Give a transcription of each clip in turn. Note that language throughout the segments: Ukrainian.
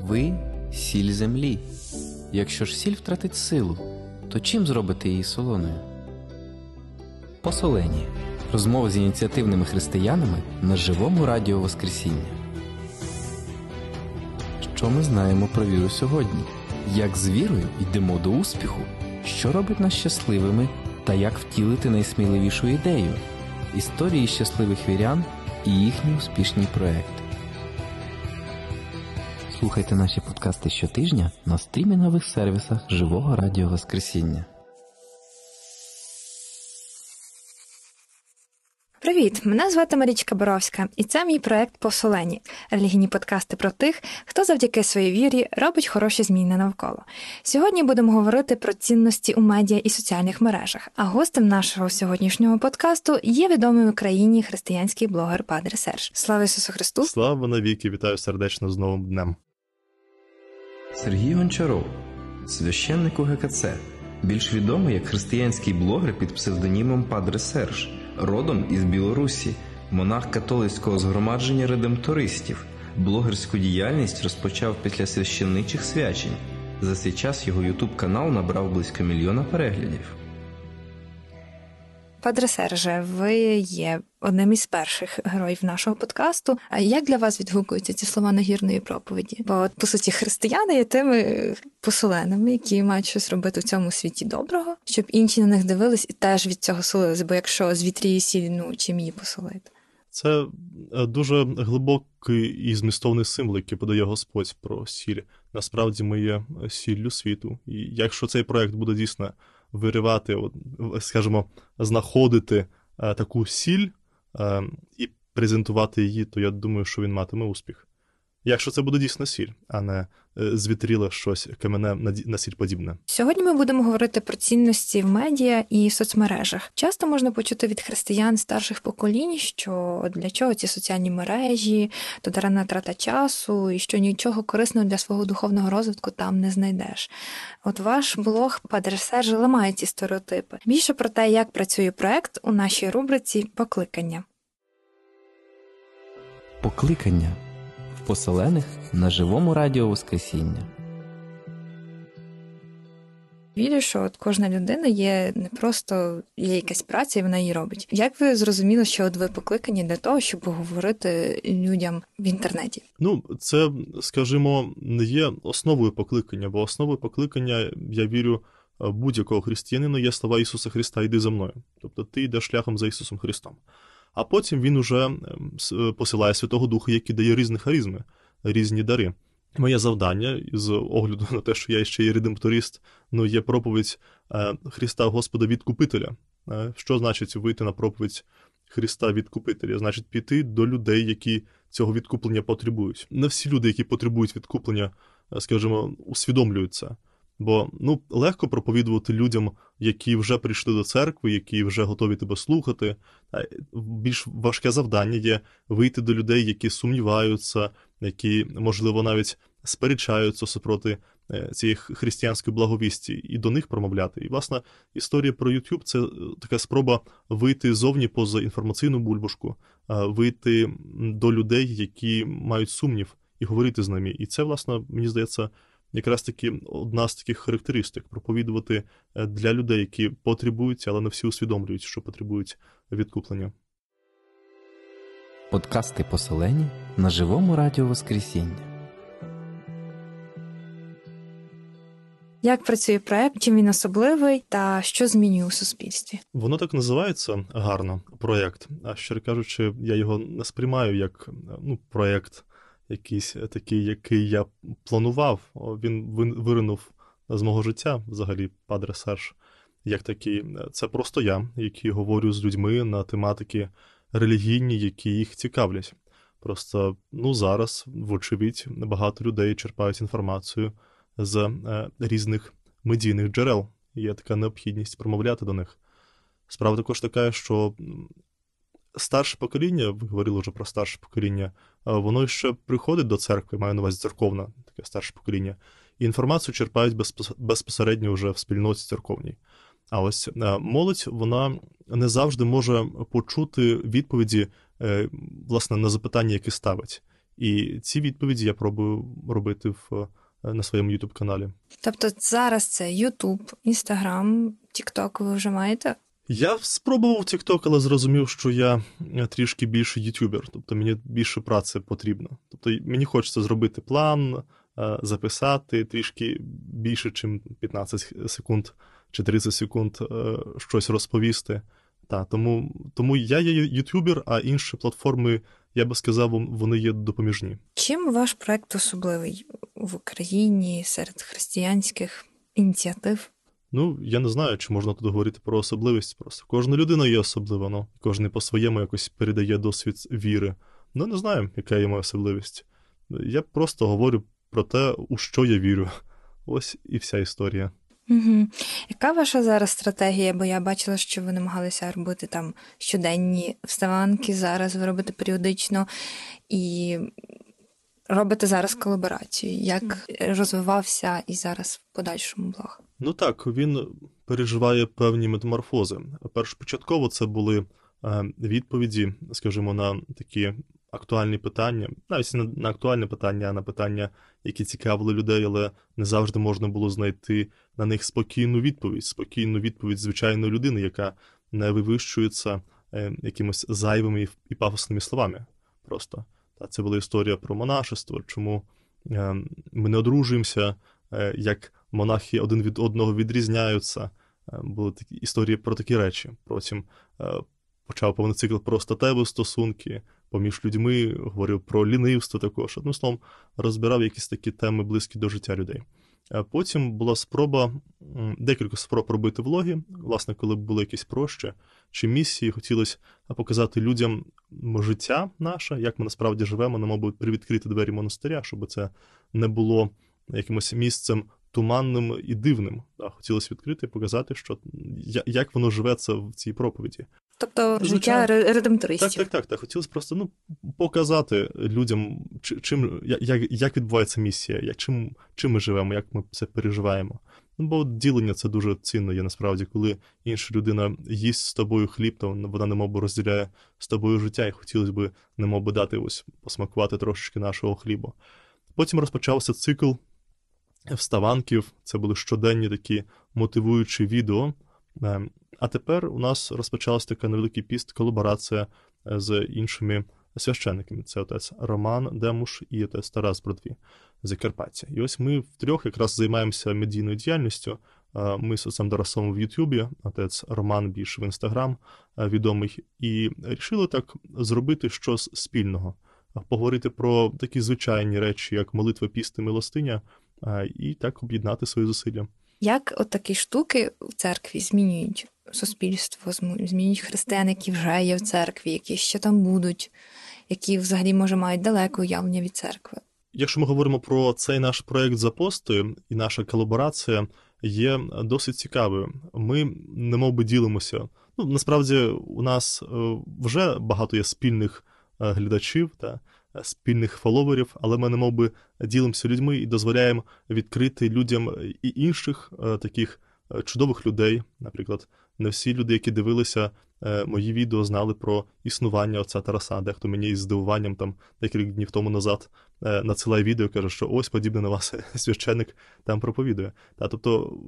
Ви сіль землі. Якщо ж сіль втратить силу, то чим зробити її солоною? Посолені. Розмови з ініціативними християнами на живому радіо Воскресіння. Що ми знаємо про віру сьогодні? Як з вірою йдемо до успіху? Що робить нас щасливими та як втілити найсміливішу ідею? Історії щасливих вірян і їхні успішні проекти. Слухайте наші подкасти щотижня на стрімінгових сервісах Живого Радіо Воскресіння. Привіт! Мене звати Марічка Боровська, і це мій проект Посолені релігійні подкасти про тих, хто завдяки своїй вірі робить хороші зміни навколо. Сьогодні будемо говорити про цінності у медіа і соціальних мережах. А гостем нашого сьогоднішнього подкасту є відомий в Україні християнський блогер Падре Серж. Слава Ісусу Христу! Слава навіки! Вітаю сердечно з новим днем. Сергій Гончаров, священник у ГКЦ, більш відомий як християнський блогер під псевдонімом Падре Серж, родом із Білорусі, монах католицького згромадження редемтористів. Блогерську діяльність розпочав після священничих свячень. За цей час його ютуб канал набрав близько мільйона переглядів. Падре Серже, ви є одним із перших героїв нашого подкасту. А як для вас відгукуються ці слова нагірної проповіді? Бо, по суті, християни є тими посоленими, які мають щось робити в цьому світі доброго, щоб інші на них дивились і теж від цього солились. Бо якщо з вітрії сіль, ну чим її посолити? Це е, дуже глибокий і змістовний символ, який подає Господь про сіль. Насправді ми є сіллю світу. І якщо цей проект буде дійсно виривати, скажімо, знаходити е, таку сіль е, і презентувати її, то я думаю, що він матиме успіх. Якщо це буде дійсно сіль, а не е, звітріле щось камене на сіль подібне. Сьогодні ми будемо говорити про цінності в медіа і соцмережах. Часто можна почути від християн старших поколінь, що для чого ці соціальні мережі, то даремна трата часу, і що нічого корисного для свого духовного розвитку там не знайдеш. От ваш блог Падре Серж ламає ці стереотипи. Більше про те, як працює проект у нашій рубриці Покликання. Покликання поселених на живому радіо Воскресіння. Вірю, що от кожна людина є не просто є якась праця, і вона її робить. Як ви зрозуміли, що от ви покликані для того, щоб говорити людям в інтернеті? Ну, це, скажімо, не є основою покликання, бо основою покликання, я вірю, будь-якого християнина є слова Ісуса Христа, йди за мною. Тобто ти йдеш шляхом за Ісусом Христом а потім він уже ем, е, посилає Святого Духа, який дає різні харизми, різні дари. Моє завдання, з огляду на те, що я ще є редемпторист, ну є проповідь е, Христа Господа Відкупителя. Е, що значить вийти на проповідь Христа Відкупителя? Значить, піти до людей, які цього відкуплення потребують. Не всі люди, які потребують відкуплення, скажімо, усвідомлюють це. Бо ну, легко проповідувати людям, які вже прийшли до церкви, які вже готові тебе слухати. Більш важке завдання є вийти до людей, які сумніваються, які, можливо, навіть сперечаються супроти е, цієї християнської благовісті, і до них промовляти. І, власне, історія про YouTube це е, така спроба вийти зовні поза інформаційну бульбашку, вийти до людей, які мають сумнів, і говорити з ними. І це, власне, мені здається якраз таки одна з таких характеристик проповідувати е, для людей, які потребують, але не всі усвідомлюють, що потребують відкуплення. Подкасти поселені на живому радіо Воскресіння. Як працює проект, чим він особливий та що змінює у суспільстві? Воно так називається гарно проєкт. А щиро кажучи, я його не сприймаю як ну, проєкт якийсь е, такий, який я планував. Він виринув з мого життя, взагалі, Падре Серж, як такий. Це просто я, який говорю з людьми на тематики релігійні, які їх цікавлять. Просто ну, зараз, вочевидь, багато людей черпають інформацію з е, різних медійних джерел. Є така необхідність промовляти до них. Справа також така, що старше покоління, ви говорили вже про старше покоління, воно ще приходить до церкви, маю на увазі церковне, таке старше покоління, і інформацію черпають безпосередньо вже в спільноті церковній. А ось молодь вона не завжди може почути відповіді, е, власне, на запитання, які ставить. І ці відповіді я пробую робити в, на своєму youtube каналі. Тобто зараз це YouTube, Instagram, TikTok ви вже маєте? Я спробував TikTok, але зрозумів, що я трішки більше ютубер, тобто мені більше праці потрібно. Тобто мені хочеться зробити план, е, записати трішки більше, ніж 15 секунд чи 30 секунд е, щось розповісти. Та, тому тому я є ютубер, а інші платформи, я би сказав, вони є допоміжні. Чим ваш проект особливий в Україні серед християнських ініціатив? Ну, я не знаю, чи можна тут говорити про особливість. Просто кожна людина є особлива, ну кожен по-своєму якось передає досвід віри. Ну, не знаю, яка є моя особливість. Я просто говорю про те, у що я вірю. Ось і вся історія. Угу. Яка ваша зараз стратегія? Бо я бачила, що ви намагалися робити там щоденні вставанки, зараз ви робите періодично і робите зараз колаборацію. Як розвивався і зараз в подальшому блог? Ну так, він переживає певні метаморфози. Першопочатково це були е, відповіді, скажімо, на такі актуальні питання, навіть не на актуальне питання, а на питання, які цікавили людей, але не завжди можна було знайти на них спокійну відповідь, спокійну відповідь звичайної людини, яка не вивищується е, якимось зайвими і пафосними словами. Просто Та це була історія про монашество, чому е, ми не одружуємося, е, як монахи один від одного відрізняються. Були такі історії про такі речі. Потім почав повний цикл про статеві стосунки, поміж людьми, говорив про лінивство також. Одним словом, розбирав якісь такі теми близькі до життя людей. Потім була спроба, декілька спроб робити влоги, власне, коли були якісь прощі чи місії, хотілося показати людям життя наше, як ми насправді живемо, нам, мабуть, привідкрити двері монастиря, щоб це не було якимось місцем туманним і дивним. Хотілося відкрити і показати, що як воно живеться в цій проповіді. Тобто життя редемтористів. Так, так, так. так. Хотілося просто ну, показати людям, чим, як як відбувається місія, як, чим чим ми живемо, як ми це переживаємо. Ну, Бо ділення це дуже цінно є насправді, коли інша людина їсть з тобою хліб, то вона немов розділяє з тобою життя, і хотілося б немов би дати ось посмакувати трошечки нашого хлібу. Потім розпочався цикл вставанків, це були щоденні такі мотивуючі відео. Ем, а тепер у нас розпочалася така невеликий піст, колаборація е, з іншими священниками. Це отець Роман Демуш і отець Тарас Бродві Закарпаття. І ось ми втрьох якраз займаємося медійною діяльністю. Ми з отцем Дарасом в Ютубі, отець Роман більш в Інстаграм відомий, і рішили так зробити щось спільного, поговорити про такі звичайні речі, як молитва пісти милостиня, і так об'єднати свої зусилля. Як от такі штуки в церкві змінюють суспільство, змінюють християн, які вже є в церкві, які ще там будуть, які взагалі може мають далеке уявлення від церкви? Якщо ми говоримо про цей наш проект запости і наша колаборація є досить цікавою. Ми немов би ділимося. Ну насправді у нас е, вже багато є спільних е, глядачів та спільних фоловерів, але ми немов би ділимося людьми і дозволяємо відкрити людям і інших е, таких чудових людей. Наприклад, не всі люди, які дивилися Е, мої відео знали про існування отця Тараса. Дехто мені із здивуванням там декілька днів тому назад е, надсилає відео, каже, що ось подібне на вас священник там проповідує. Та, Тобто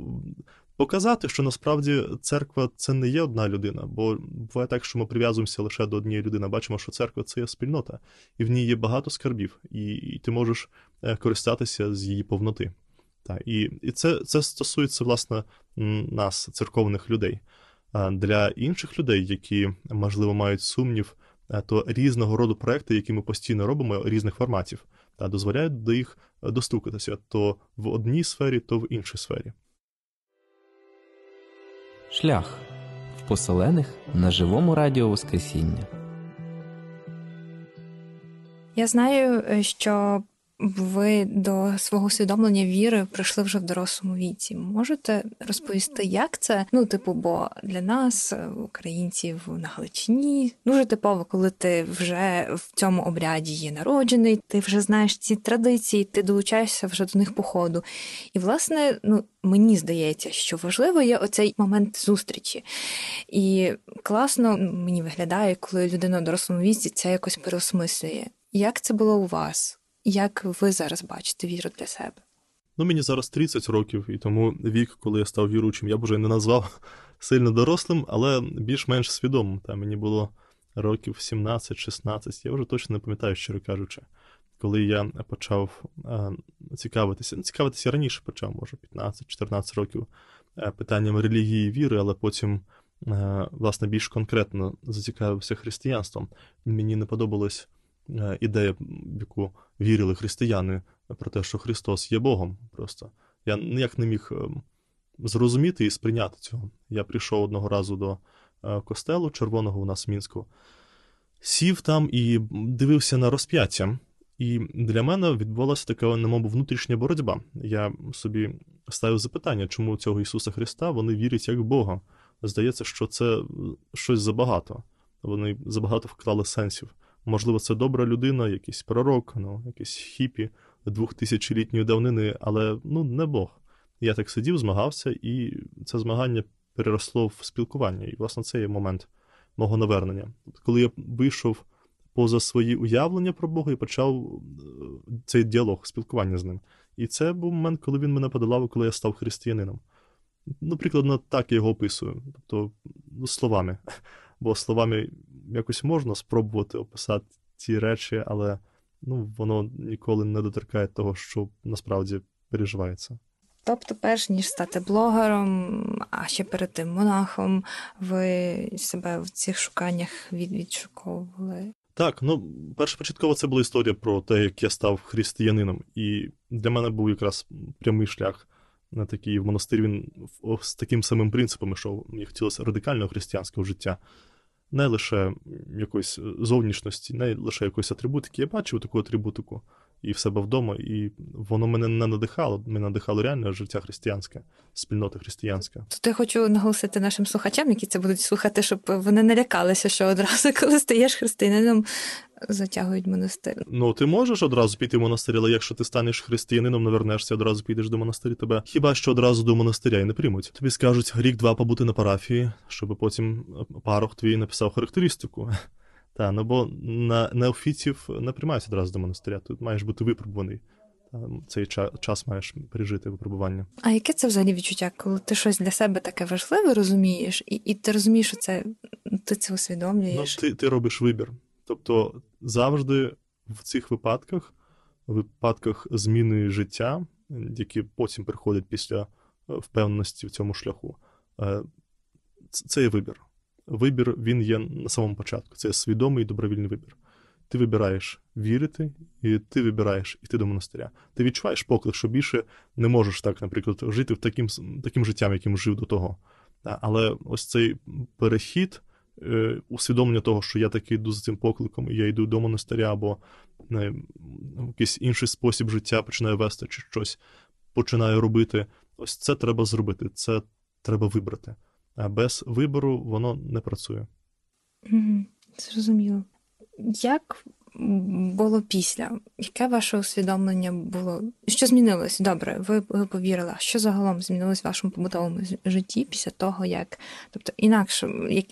показати, що насправді церква це не є одна людина, бо буває так, що ми прив'язуємося лише до однієї людини. Бачимо, що церква це є спільнота, і в ній є багато скарбів, і, і ти можеш е, користатися з її повноти. Та, І і це це стосується власне нас, церковних людей для інших людей, які можливо мають сумнів, то різного роду проекти, які ми постійно робимо, різних форматів, та дозволяють до їх достукатися то в одній сфері, то в іншій сфері. Шлях в поселених на живому радіо Воскресіння. Я знаю, е, що ви до свого усвідомлення віри прийшли вже в дорослому віці. Можете розповісти, як це? Ну, типу, бо для нас, українців на Галичині, дуже типово, коли ти вже в цьому обряді є народжений, ти вже знаєш ці традиції, ти долучаєшся вже до них по ходу. І, власне, ну. Мені здається, що важливо є оцей момент зустрічі. І класно мені виглядає, коли людина в дорослому віці це якось переосмислює. Як це було у вас? Як ви зараз бачите віру для себе? Ну, мені зараз 30 років, і тому вік, коли я став віруючим, я б вже не назвав сильно дорослим, але більш-менш свідомим. Та мені було років 17-16, я вже точно не пам'ятаю, щиро кажучи, коли я почав а, цікавитися. Ну, цікавитися раніше почав, може, 15-14 років а, питанням релігії і віри, але потім, а, власне, більш конкретно зацікавився християнством. Мені не подобалась ідея, в яку вірили християни, про те, що Христос є Богом. Просто я ніяк не міг зрозуміти і сприйняти цього. Я прийшов одного разу до костелу червоного у нас в Мінську, сів там і дивився на розп'яття. І для мене відбулася така, немов внутрішня боротьба. Я собі ставив запитання, чому цього Ісуса Христа вони вірять як в Бога. Здається, що це щось забагато. Вони забагато вклали сенсів. Можливо, це добра людина, якийсь пророк, ну, якийсь хіпі двохтисячолітньої давнини, але ну, не Бог. Я так сидів, змагався, і це змагання переросло в спілкування. І, власне, це є момент мого навернення. Коли я вийшов поза свої уявлення про Бога і почав е, цей діалог, спілкування з ним. І це був момент, коли він мене подолав, коли я став християнином. Ну, прикладно, так я його описую, тобто ну, словами. Бо словами якось можна спробувати описати ці речі, але ну, воно ніколи не доторкає того, що насправді переживається. Тобто, перш ніж стати блогером, а ще перед тим монахом, ви себе в цих шуканнях від, відшуковували? Так, ну першопочатково це була історія про те, як я став християнином, і для мене був якраз прямий шлях на такий в монастир. Він з таким самим принципом йшов. Мені хотілося радикального християнського життя не лише якоїсь зовнішності, не лише якоїсь атрибутики. Я бачив таку атрибутику і в себе вдома, і воно мене не надихало. Мене надихало реальне життя християнське, спільнота християнська. Тут я хочу наголосити нашим слухачам, які це будуть слухати, щоб вони не лякалися, що одразу, коли стаєш християнином, затягують монастир. Ну, ти можеш одразу піти в монастир, але якщо ти станеш християнином, навернешся, одразу підеш до монастиря, тебе хіба що одразу до монастиря і не приймуть. Тобі скажуть рік-два побути на парафії, щоб потім парох твій написав характеристику. Та, ну бо на неофітів не приймаються одразу до монастиря. Тут маєш бути випробуваний. Цей час маєш пережити випробування. А яке це взагалі відчуття, коли ти щось для себе таке важливе розумієш, і і ти розумієш, що це ти це усвідомлюєш? Ну, Ти ти робиш вибір. Тобто завжди в цих випадках, в випадках зміни життя, які потім приходять після е, впевненості в цьому шляху, е, це є вибір. Вибір він є на самому початку. Це свідомий і добровільний вибір. Ти вибираєш вірити, і ти вибираєш іти до монастиря. Ти відчуваєш поклик, що більше не можеш так, наприклад, жити в таким таким життям, яким жив до того. Але ось цей перехід Е, усвідомлення того, що я таки йду за цим покликом, і я йду до монастиря, або не, якийсь інший спосіб життя починаю вести, чи щось починаю робити. Ось це треба зробити, це треба вибрати. А без вибору воно не працює. Зрозуміло. Як було після? Яке ваше усвідомлення було? Що змінилось? Добре, ви, ви повірили. Що загалом змінилось в вашому побутовому житті після того, як тобто інакше, як,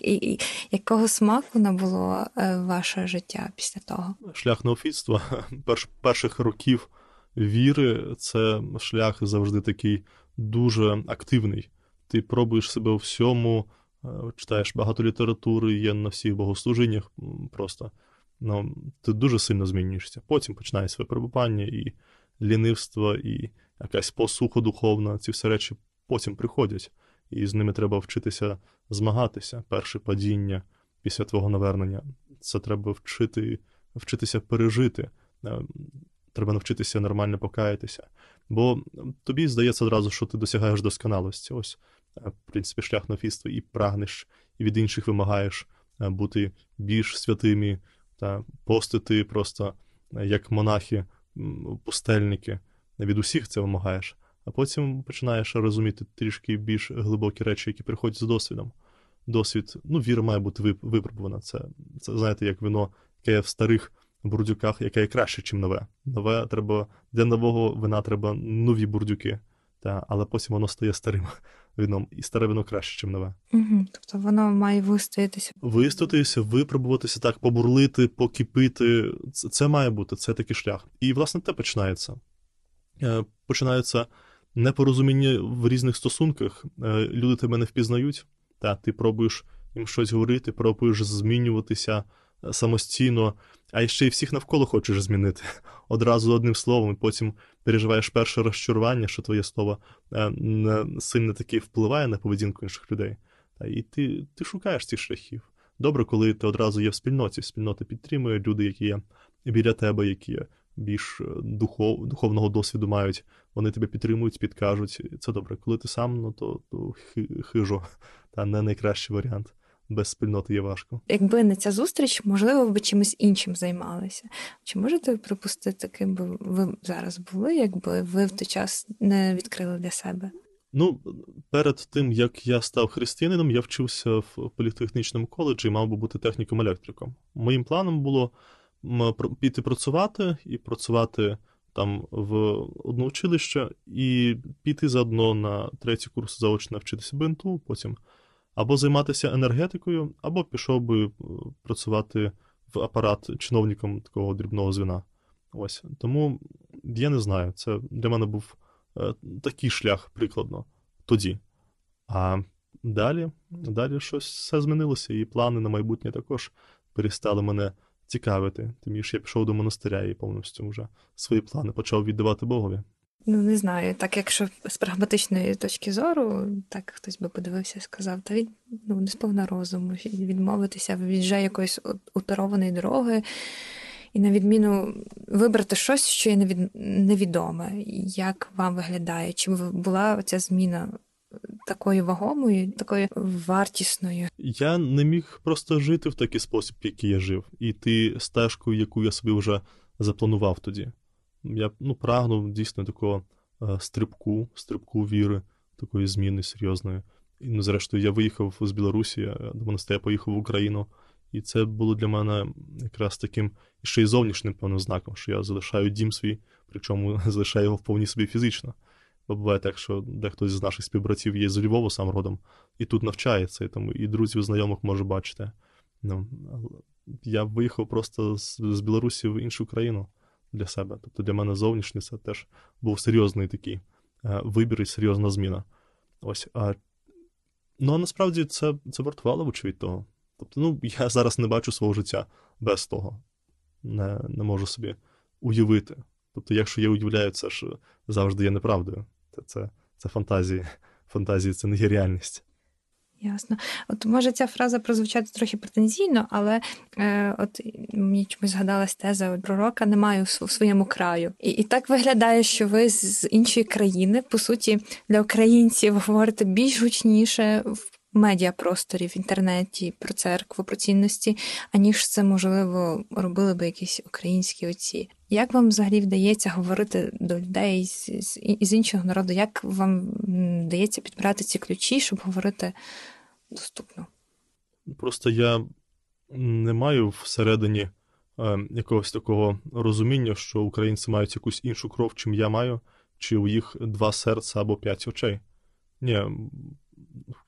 якого смаку набуло е, ваше життя після того? Шлях неофітства перш, перших років віри це шлях завжди такий дуже активний. Ти пробуєш себе у всьому, е, читаєш багато літератури, є на всіх богослужіннях просто ну, ти дуже сильно змінюєшся. Потім починається випробування і лінивство, і якась посуха духовна. Ці всі речі потім приходять, і з ними треба вчитися змагатися. Перше падіння після твого навернення. Це треба вчити, вчитися пережити. Е, треба навчитися нормально покаятися. Бо тобі здається одразу, що ти досягаєш досконалості. Ось, в принципі, шлях на фіство і прагнеш, і від інших вимагаєш е, бути більш святими, та постити просто е, як монахи, пустельники. Від усіх це вимагаєш, а потім починаєш розуміти трішки більш глибокі речі, які приходять з досвідом. Досвід, ну, віра має бути випробувана. Це, це знаєте, як вино, яке є в старих бурдюках, яке є краще, ніж нове. Нове треба, Для нового вина треба нові бурдюки. Та, але потім воно стає старим вином, і старе вино краще, ніж нове. Угу. Тобто воно має вистоятися. Вистоятися, випробуватися так, побурлити, покипити. Це, це має бути, це такий шлях. І, власне, те починається. Е, починається непорозуміння в різних стосунках. Е, люди тебе не впізнають, та ти пробуєш їм щось говорити, пробуєш змінюватися е, самостійно, а ще й всіх навколо хочеш змінити одразу одним словом, і потім переживаєш перше розчарування, що твоє слово е, сильно таки впливає на поведінку інших людей. І ти ти шукаєш цих шляхів. Добре, коли ти одразу є в спільноті, спільнота підтримує люди, які є біля тебе, які більш духов, духовного досвіду мають, вони тебе підтримують, підкажуть. Це добре. Коли ти сам, ну то, то хижо, та не найкращий варіант без спільноти є важко. Якби не ця зустріч, можливо, ви чимось іншим займалися. Чи можете припустити, ким би ви зараз були, якби ви в той час не відкрили для себе? Ну, перед тим як я став християнином, я вчився в політехнічному коледжі і мав би бути техніком електриком. Моїм планом було піти працювати і працювати там в одне училище, і піти заодно на третій курс заочно вчитися БНТУ, потім або займатися енергетикою, або пішов би е, працювати в апарат чиновником такого дрібного звіна. Ось. Тому я не знаю, це для мене був е, такий шлях прикладно тоді. А далі, далі щось все змінилося, і плани на майбутнє також перестали мене цікавити. Тим більше я пішов до монастиря і повністю вже свої плани почав віддавати Богові. Ну, не знаю, так якщо з прагматичної точки зору, так хтось би подивився і сказав, та він ну, не сповна розуму, відмовитися від вже якоїсь уторованої дороги, і на відміну вибрати щось, що є невід... невідоме. Як вам виглядає? Чи була ця зміна такою вагомою, такою вартісною? Я не міг просто жити в такий спосіб, який я жив, і йти стежкою, яку я собі вже запланував тоді я ну, прагнув дійсно такого е, стрибку, стрибку віри, такої зміни серйозної. І ну, зрештою, я виїхав з Білорусі, до монастиря поїхав в Україну. І це було для мене якраз таким ще й зовнішнім певним знаком, що я залишаю дім свій, причому залишаю його вповні собі фізично. Бо буває так, що дехто з наших співбратів є з Львова сам родом, і тут навчається, і тому і друзів, знайомих може бачити. Ну, Я виїхав просто з, з Білорусі в іншу країну для себе. Тобто для мене зовнішність це теж був серйозний такий е, вибір і серйозна зміна. Ось. А, Ну, а насправді це це вартувало, вочевидь, того. Тобто, ну, я зараз не бачу свого життя без того. Не не можу собі уявити. Тобто, якщо я уявляю, це ж завжди є неправдою. Це це, це фантазії. Фантазії це не є реальність. Ясно. От може ця фраза прозвучати трохи претензійно, але е, от мені чомусь згадалась теза пророка немає в своєму краю. І і так виглядає, що ви з іншої країни, по суті, для українців говорите більш гучніше медіапросторі, в інтернеті про церкву, про цінності, аніж це, можливо, робили би якісь українські отці. Як вам взагалі вдається говорити до людей з, з, з іншого народу? Як вам вдається підбирати ці ключі, щоб говорити доступно? Просто я не маю всередині е, якогось такого розуміння, що українці мають якусь іншу кров, чим я маю, чи у їх два серця або п'ять очей. Ні,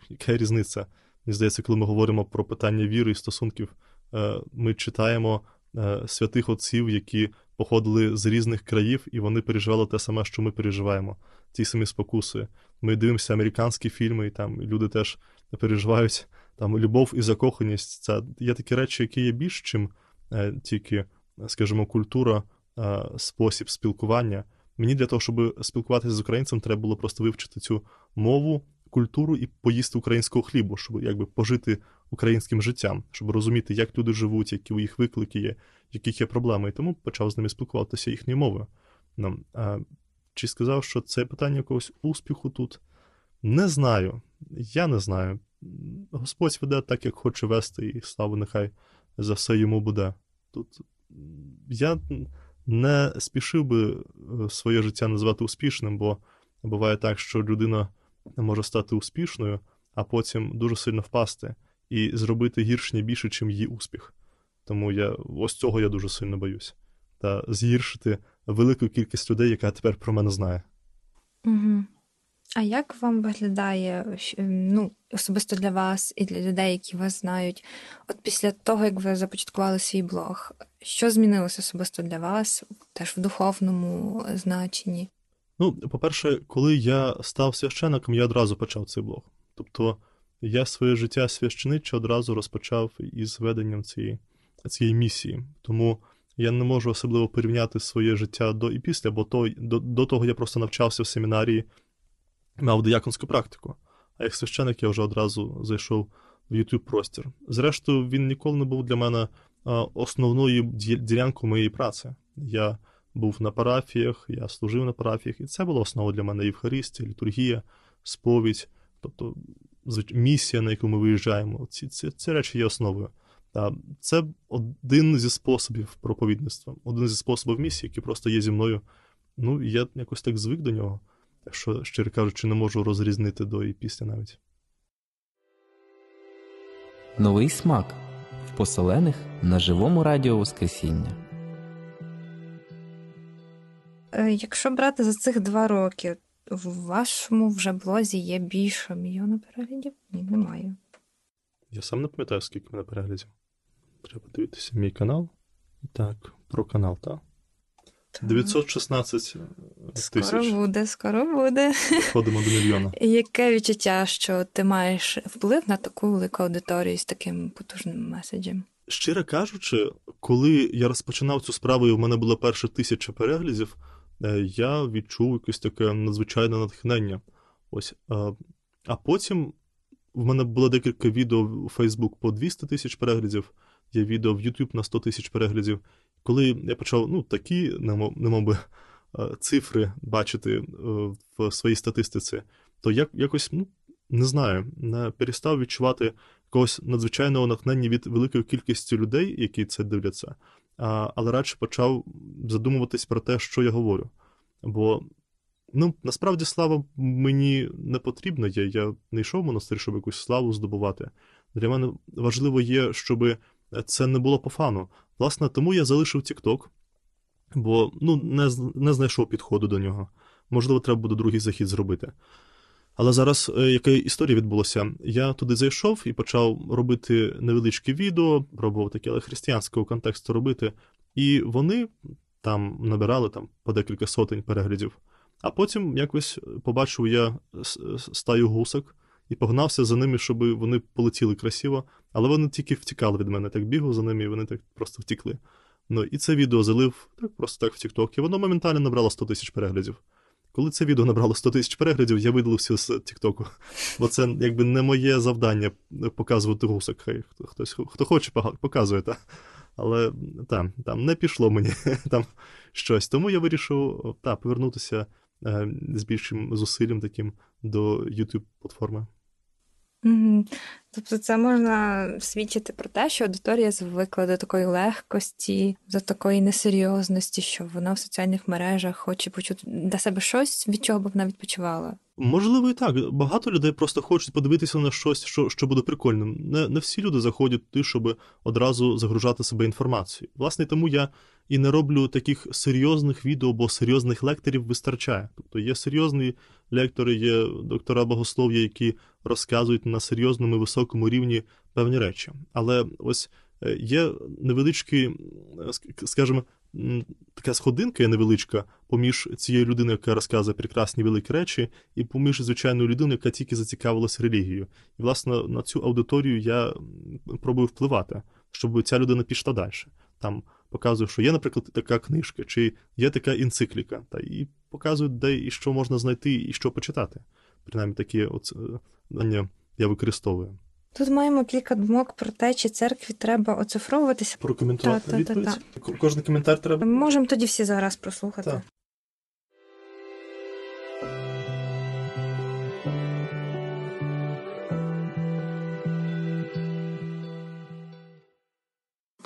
яка різниця? Мені здається, коли ми говоримо про питання віри і стосунків, е, ми читаємо е, святих отців, які походили з різних країв, і вони переживали те саме, що ми переживаємо, ті самі спокуси. Ми дивимося американські фільми, і там люди теж переживають там любов і закоханість. Це є такі речі, які є більш чим е, тільки, скажімо, культура, спосіб спілкування. Мені для того, щоб спілкуватися з українцем, треба було просто вивчити цю мову, культуру і поїсти українського хлібу, щоб якби пожити українським життям, щоб розуміти, як люди живуть, які у їх виклики є, яких є проблеми. І тому почав з ними спілкуватися їхньою мовою. А, Чи сказав, що це питання якогось успіху тут? Не знаю. Я не знаю. Господь веде так, як хоче вести, і слава нехай за все йому буде. Тут я не спішив би е, своє життя назвати успішним, бо буває так, що людина може стати успішною, а потім дуже сильно впасти і зробити гірше більше, чим її успіх. Тому я ось цього я дуже сильно боюсь. Та згіршити велику кількість людей, яка тепер про мене знає. Угу. А як вам виглядає ну, особисто для вас і для людей, які вас знають, от після того, як ви започаткували свій блог, що змінилося особисто для вас, теж в духовному значенні? Ну, по-перше, коли я став священником, я одразу почав цей блог. Тобто я своє життя священиче одразу розпочав із веденням цієї цієї місії. Тому я не можу особливо порівняти своє життя до і після, бо то, до, до того я просто навчався в семінарії, мав дияконську практику. А як священик я вже одразу зайшов в youtube простір. Зрештою, він ніколи не був для мене основною ділянкою моєї праці. Я був на парафіях, я служив на парафіях, і це була основа для мене Євхаристія, літургія, сповідь, тобто місія, на яку ми виїжджаємо. Ці, ці, ці речі є основою. Це один зі способів проповідництва, один зі способів місії, який просто є зі мною. Ну, я якось так звик до нього. Що, щиро кажучи, не можу розрізнити до і після навіть. Новий смак в поселених на живому радіо Воскресіння. Е, якщо брати за цих два роки, в вашому вже блозі є більше мільйона переглядів? Ні, немає. Я сам не пам'ятаю, скільки мене переглядів. Треба дивитися мій канал. Так, про канал, так. 916 тисяч. Скоро буде, скоро буде. Ходимо до мільйона. Яке відчуття, що ти маєш вплив на таку велику аудиторію з таким потужним меседжем? Щиро кажучи, коли я розпочинав цю справу, і в мене було перше тисяча переглядів, е, я відчув якесь таке надзвичайне натхнення. Ось. А потім в мене було декілька відео у Facebook по 200 тисяч переглядів, є відео в YouTube на 100 тисяч переглядів. Коли я почав ну, такі, немов е, цифри бачити е, в своїй статистиці, то я якось, ну, не знаю, не перестав відчувати якогось надзвичайного натхнення від великої кількості людей, які це дивляться, але радше почав задумуватись про те, що я говорю. Бо Ну, насправді слава мені не потрібна є. Я не йшов в монастир, щоб якусь славу здобувати. Для мене важливо є, щоб це не було по фану. Власне, тому я залишив TikTok, бо ну, не не знайшов підходу до нього. Можливо, треба буде другий захід зробити. Але зараз е, яка історія відбулася? Я туди зайшов і почав робити невеличкі відео, пробував таке, але християнського контексту робити. І вони там набирали там, по декілька сотень переглядів. А потім якось побачив я стаю гусок і погнався за ними, щоб вони полетіли красиво, але вони тільки втікали від мене. Так бігав за ними, і вони так просто втікли. Ну і це відео залив так просто так в TikTok, і воно моментально набрало 100 тисяч переглядів. Коли це відео набрало 100 тисяч переглядів, я видалився з Тіктоку. Бо це якби не моє завдання показувати гусок. Хай хтось хто хоче, показує, та. але там там не пішло мені там щось. Тому я вирішив та, повернутися Е, з більшим зусиллям таким до youtube платформи. Тобто, це можна свідчити про те, що аудиторія звикла до такої легкості, до такої несерйозності, що вона в соціальних мережах хоче почути для себе щось, від чого б вона відпочивала. Можливо, і так. Багато людей просто хочуть подивитися на щось, що що буде прикольним. Не не всі люди заходять туди, щоб одразу загружати себе інформацією. Власне, тому я і не роблю таких серйозних відео, бо серйозних лекторів вистачає. Тобто є серйозні лектори, є доктора богослов'я, які розказують на серйозному високому рівні певні речі. Але ось е, є невеличкий, е, скажімо, така сходинка є невеличка поміж цією людиною, яка розказує прекрасні великі речі, і поміж звичайною людиною, яка тільки зацікавилася релігією. І, власне, на цю аудиторію я пробую впливати, щоб ця людина пішла далі. Там показує, що є, наприклад, така книжка, чи є така енцикліка, та і показують, де і що можна знайти, і що почитати. Принаймні такі от знання я використовую. Тут маємо кілька думок про те, чи церкві треба оцифровуватися. Прокоментувати відповідь? Кожен коментар треба. Можемо тоді всі зараз прослухати.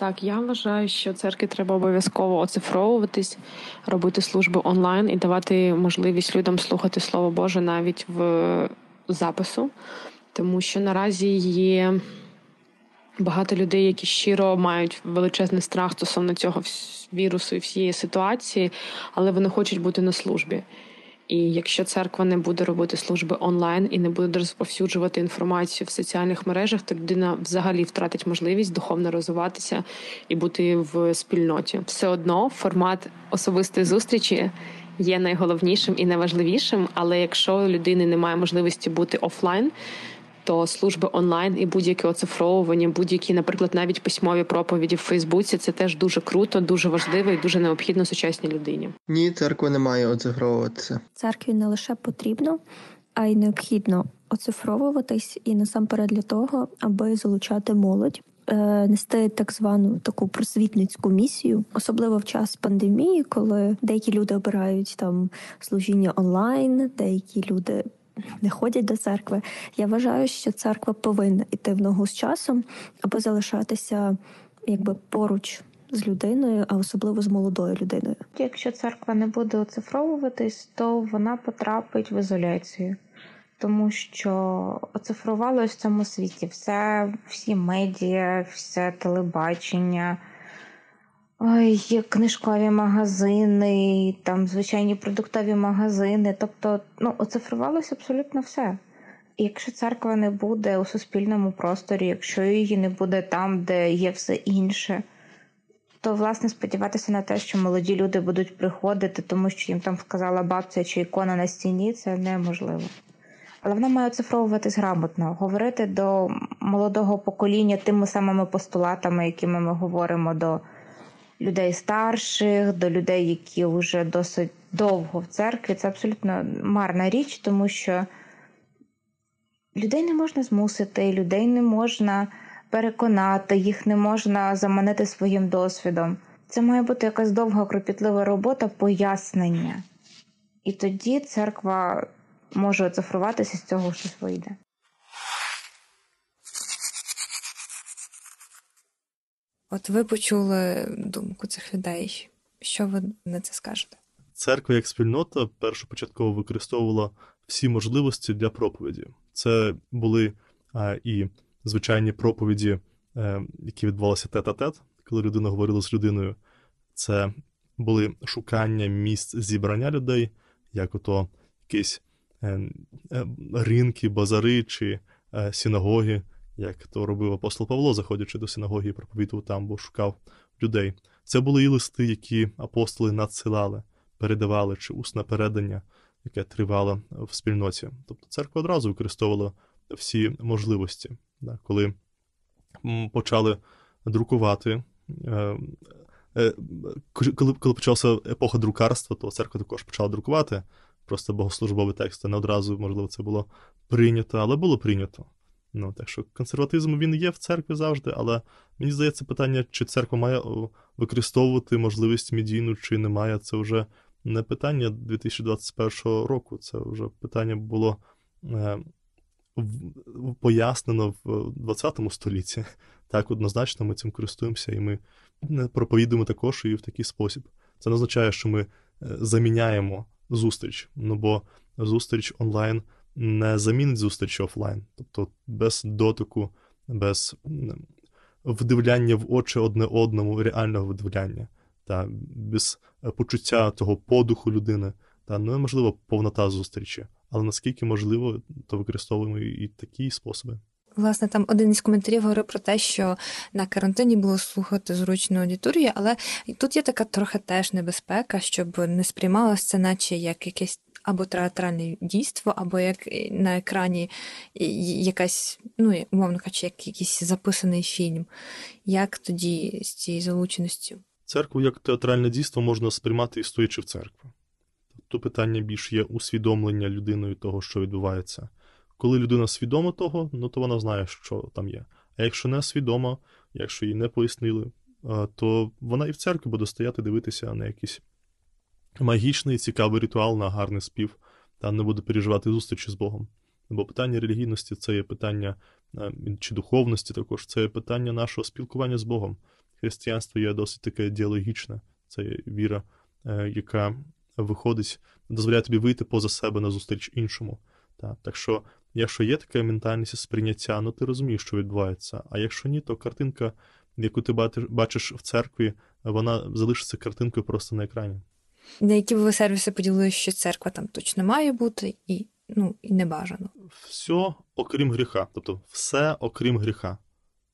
Так. Я вважаю, що церкві треба обов'язково оцифровуватись, робити служби онлайн і давати можливість людям слухати Слово Боже навіть в запису, тому що наразі є багато людей, які щиро мають величезний страх стосовно цього вірусу і всієї ситуації, але вони хочуть бути на службі. І якщо церква не буде робити служби онлайн і не буде розповсюджувати інформацію в соціальних мережах, то людина взагалі втратить можливість духовно розвиватися і бути в спільноті. Все одно формат особистої зустрічі є найголовнішим і найважливішим. Але якщо людини немає можливості бути офлайн, то служби онлайн і будь-яке оцифровування, будь-які, наприклад, навіть письмові проповіді в Фейсбуці, це теж дуже круто, дуже важливо і дуже необхідно сучасній людині. Ні, церква не має оцифровуватися. Церкві не лише потрібно, а й необхідно оцифровуватись і насамперед для того, аби залучати молодь. Е, нести так звану таку просвітницьку місію, особливо в час пандемії, коли деякі люди обирають там служіння онлайн, деякі люди не ходять до церкви. Я вважаю, що церква повинна йти в ногу з часом, аби залишатися якби поруч з людиною, а особливо з молодою людиною. Якщо церква не буде оцифровуватись, то вона потрапить в ізоляцію. Тому що оцифрувалося в цьому світі все, всі медіа, все телебачення, є книжкові магазини, там звичайні продуктові магазини. Тобто, ну, оцифрувалося абсолютно все. Якщо церква не буде у суспільному просторі, якщо її не буде там, де є все інше, то власне сподіватися на те, що молоді люди будуть приходити, тому що їм там сказала бабця чи ікона на стіні, це неможливо. Але вона має оцифровуватись грамотно, говорити до молодого покоління тими самими постулатами, якими ми говоримо до людей старших, до людей, які вже досить довго в церкві. Це абсолютно марна річ, тому що людей не можна змусити, людей не можна переконати, їх не можна заманити своїм досвідом. Це має бути якась довга, кропітлива робота пояснення. І тоді церква може оцифруватися з цього щось вийде. От ви почули думку цих людей. Що ви на це скажете? Церква як спільнота першопочатково використовувала всі можливості для проповіді. Це були а, і звичайні проповіді, а, е, які відбувалися тет-а-тет, коли людина говорила з людиною. Це були шукання місць зібрання людей, як ото якісь е, е, ринки, базари чи синагоги, як то робив апостол Павло, заходячи до синагоги і проповідував там, бо шукав людей. Це були і листи, які апостоли надсилали, передавали чи усне передання, яке тривало в спільноті. Тобто церква одразу використовувала всі можливості. Коли почали друкувати, е, е, коли коли почалася епоха друкарства, то церква також почала друкувати просто богослужбові тексти. Не одразу, можливо, це було прийнято, але було прийнято. Ну, Так що консерватизм він є в церкві завжди, але мені здається, питання, чи церква має використовувати можливість медійну, чи не має, це вже не питання 2021 року. Це вже питання було е, пояснено в 20 столітті. Так, однозначно, ми цим користуємося, і ми проповідуємо також і в такий спосіб. Це не означає, що ми е, заміняємо зустріч, ну бо зустріч онлайн не замінить зустрічі офлайн, тобто без дотику, без вдивляння в очі одне одному, реального вдивляння, та без е, почуття того подуху людини, та неможливо повнота зустрічі. Але наскільки можливо, то використовуємо і такі способи. Власне, там один із коментарів говорив про те, що на карантині було слухати зручну аудиторію, але тут є така трохи теж небезпека, щоб не сприймалося це, наче як якесь або театральне дійство, або як на екрані якась, ну, умовно кажучи, як якийсь записаний фільм. Як тоді з цією залученістю? Церкву як театральне дійство можна сприймати і стоячи в церкві. Тут питання більш є усвідомлення людиною того, що відбувається. Коли людина свідома того, ну то вона знає, що там є. А якщо не свідома, якщо їй не пояснили, то вона і в церкві буде стояти дивитися на якісь магічний, цікавий ритуал на гарний спів, та не буде переживати зустрічі з Богом. Бо питання релігійності це є питання е, чи духовності також, це є питання нашого спілкування з Богом. Християнство є досить таке діалогічне, це є віра, е, яка виходить, дозволяє тобі вийти поза себе на зустріч іншому. Та, Так що, якщо є така ментальність сприйняття, ну ти розумієш, що відбувається. А якщо ні, то картинка, яку ти бачиш в церкві, вона залишиться картинкою просто на екрані. На які б ви сервіси поділили, що церква там точно має бути, і ну, і не бажано. Все окрім гріха. Тобто, все окрім гріха.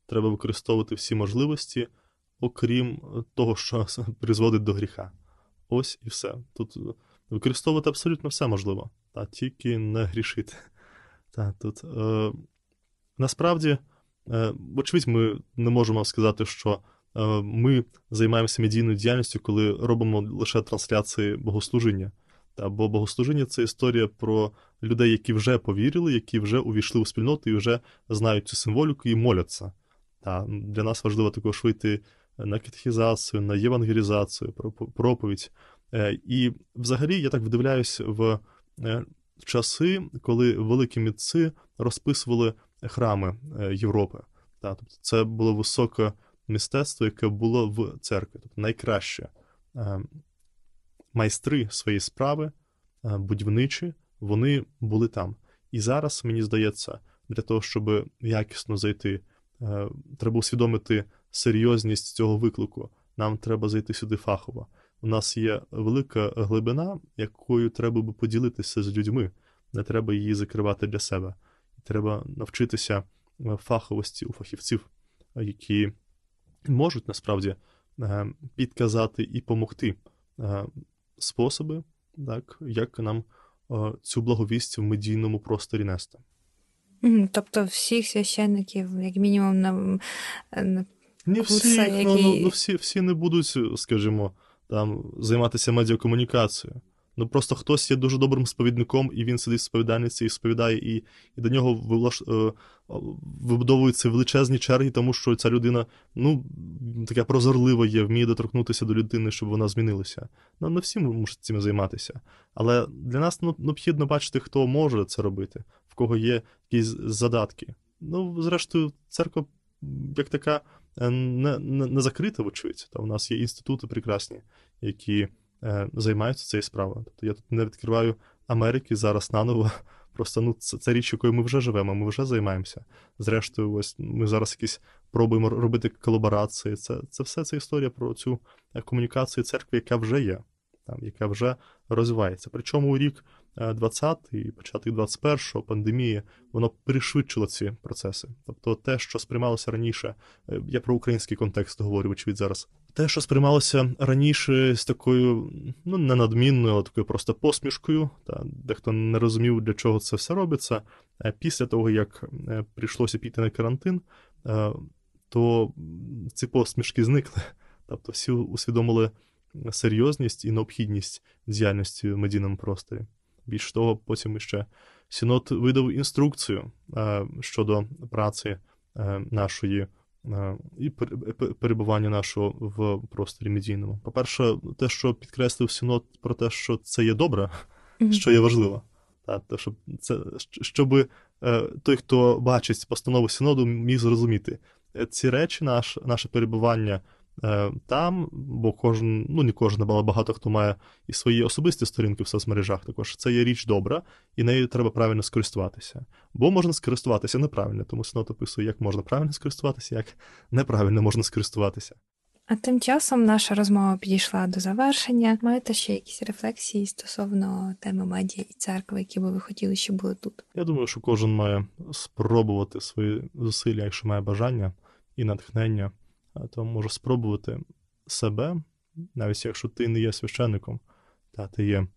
Треба використовувати всі можливості, окрім того, що призводить до гріха. Ось і все. Тут використовувати абсолютно все можливо, та тільки не грішити. Та, тут, е, Насправді, е, вочевидь, ми не можемо сказати, що ми займаємося медійною діяльністю, коли робимо лише трансляції богослужіння. Та, бо богослужіння це історія про людей, які вже повірили, які вже увійшли у спільноту і вже знають цю символіку і моляться. Та, Для нас важливо також вийти на катехізацію, на євангелізацію, проповідь. Е, і взагалі я так вдивляюсь в е, часи, коли великі митці розписували храми е, Європи. Та, тобто Це було високе мистецтво, яке було в церкві, тобто найкраще майстри своєї справи, будівничі, вони були там. І зараз, мені здається, для того, щоб якісно зайти, треба усвідомити серйозність цього виклику. Нам треба зайти сюди фахово. У нас є велика глибина, якою треба би поділитися з людьми. Не треба її закривати для себе. Треба навчитися е, фаховості у фахівців, які можуть насправді е, підказати і допомогти е, способи, так, як нам цю благовість в медійному просторі нести. Тобто всіх священників, як мінімум, на, на не всі, який... ну, ну, ну, всі, всі не будуть, скажімо, там займатися медіакомунікацією. Ну просто хтось є дуже добрим сповідником, і він сидить в сповідальниці і сповідає, і і до нього вилаш... Е, вибудовуються величезні черги, тому що ця людина ну, така прозорлива є, вміє доторкнутися до людини, щоб вона змінилася. Ну, не всі можуть цим займатися. Але для нас ну, необхідно бачити, хто може це робити, в кого є якісь задатки. Ну, зрештою, церква як така е, не не, не закрита, вочевидь. Та у нас є інститути прекрасні, які займаються цією справою. Тобто я тут не відкриваю Америки зараз наново. Просто ну, це, це річ, якою ми вже живемо, ми вже займаємося. Зрештою, ось ми зараз якісь пробуємо робити колаборації. Це це все це історія про цю е, комунікацію церкви, яка вже є, там, яка вже розвивається. Причому у рік 20 і початок 21-го пандемії, воно пришвидшило ці процеси. Тобто те, що сприймалося раніше, е, я про український контекст говорю, очевидь, зараз. Те, що сприймалося раніше з такою, ну не надмінною, але такою просто посмішкою, та дехто не розумів, для чого це все робиться. Е, після того, як е, прийшлося піти на карантин, то ці посмішки зникли. Тобто всі усвідомили серйозність і необхідність діяльності в медійному просторі. Більш того, потім ще Синод видав інструкцію е, щодо праці е, нашої е, і перебування нашого в просторі медійному. По-перше, те, що підкреслив Синод про те, що це є добре, mm-hmm. що є важливо. Та, те, щоб це, щоб той, хто бачить постанову Сіноду, міг зрозуміти ці речі, наш, наше перебування. Е, там, бо кожен, ну не кожен, але багато хто має і свої особисті сторінки в соцмережах також. Це є річ добра, і нею треба правильно скористуватися. Бо можна скористуватися неправильно, тому Синод описує, як можна правильно скористуватися, як неправильно можна скористуватися. А тим часом наша розмова підійшла до завершення. Маєте ще якісь рефлексії стосовно теми медіа і церкви, які би ви хотіли, щоб були тут? Я думаю, що кожен має спробувати свої зусилля, якщо має бажання і натхнення то може спробувати себе, навіть якщо ти не є священником, та ти є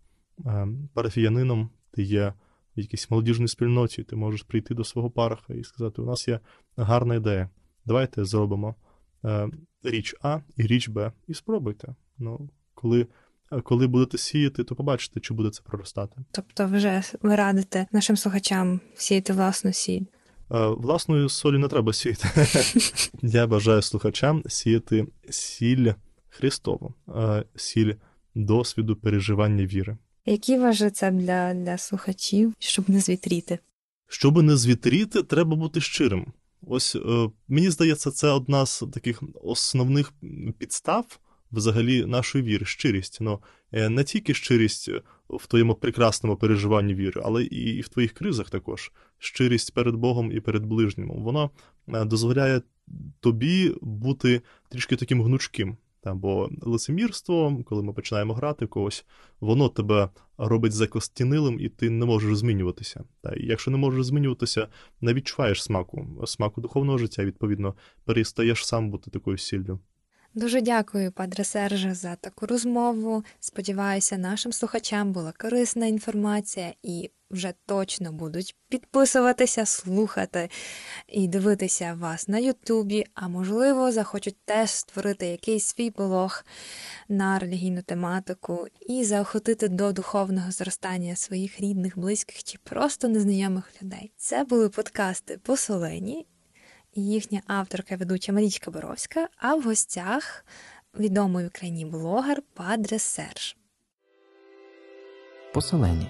е, парафіянином, ти є в якійсь молодіжній спільноті, ти можеш прийти до свого параха і сказати: у нас є гарна ідея. Давайте зробимо е, річ А і річ Б, і спробуйте. Ну, коли е, коли будете сіяти, то побачите, чи буде це проростати. Тобто, вже ви радите нашим слухачам сіяти власну сіль. Е, власної солі не треба сіяти. Я бажаю слухачам сіяти сіль Христову, е, сіль досвіду переживання віри. Який ваш рецепт для, для слухачів, щоб не звітріти? Щоб не звітріти, треба бути щирим. Ось е, мені здається, це одна з таких основних підстав взагалі нашої віри, щирість. Ну, Не тільки щирість в твоєму прекрасному переживанні віри, але і в твоїх кризах також. Щирість перед Богом і перед ближнім. Воно е, дозволяє тобі бути трішки таким гнучким. Та, бо лицемірство, коли ми починаємо грати когось, воно тебе робить закостянилим, і ти не можеш змінюватися. Та, і якщо не можеш змінюватися, не відчуваєш смаку, смаку духовного життя, відповідно, перестаєш сам бути такою сіллю. Дуже дякую, Падре Серже, за таку розмову. Сподіваюся, нашим слухачам була корисна інформація і вже точно будуть підписуватися, слухати і дивитися вас на Ютубі, а можливо, захочуть теж створити якийсь свій блог на релігійну тематику і заохотити до духовного зростання своїх рідних, близьких чи просто незнайомих людей. Це були подкасти по Солені їхня авторка ведуча Марічка Боровська, а в гостях відомий в Україні блогер Падре Серж. Поселені.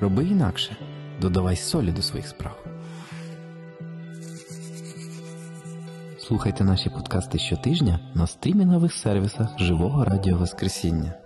Роби інакше. Додавай солі до своїх справ. Слухайте наші подкасти щотижня на стрімінгових сервісах Живого Радіо Воскресіння.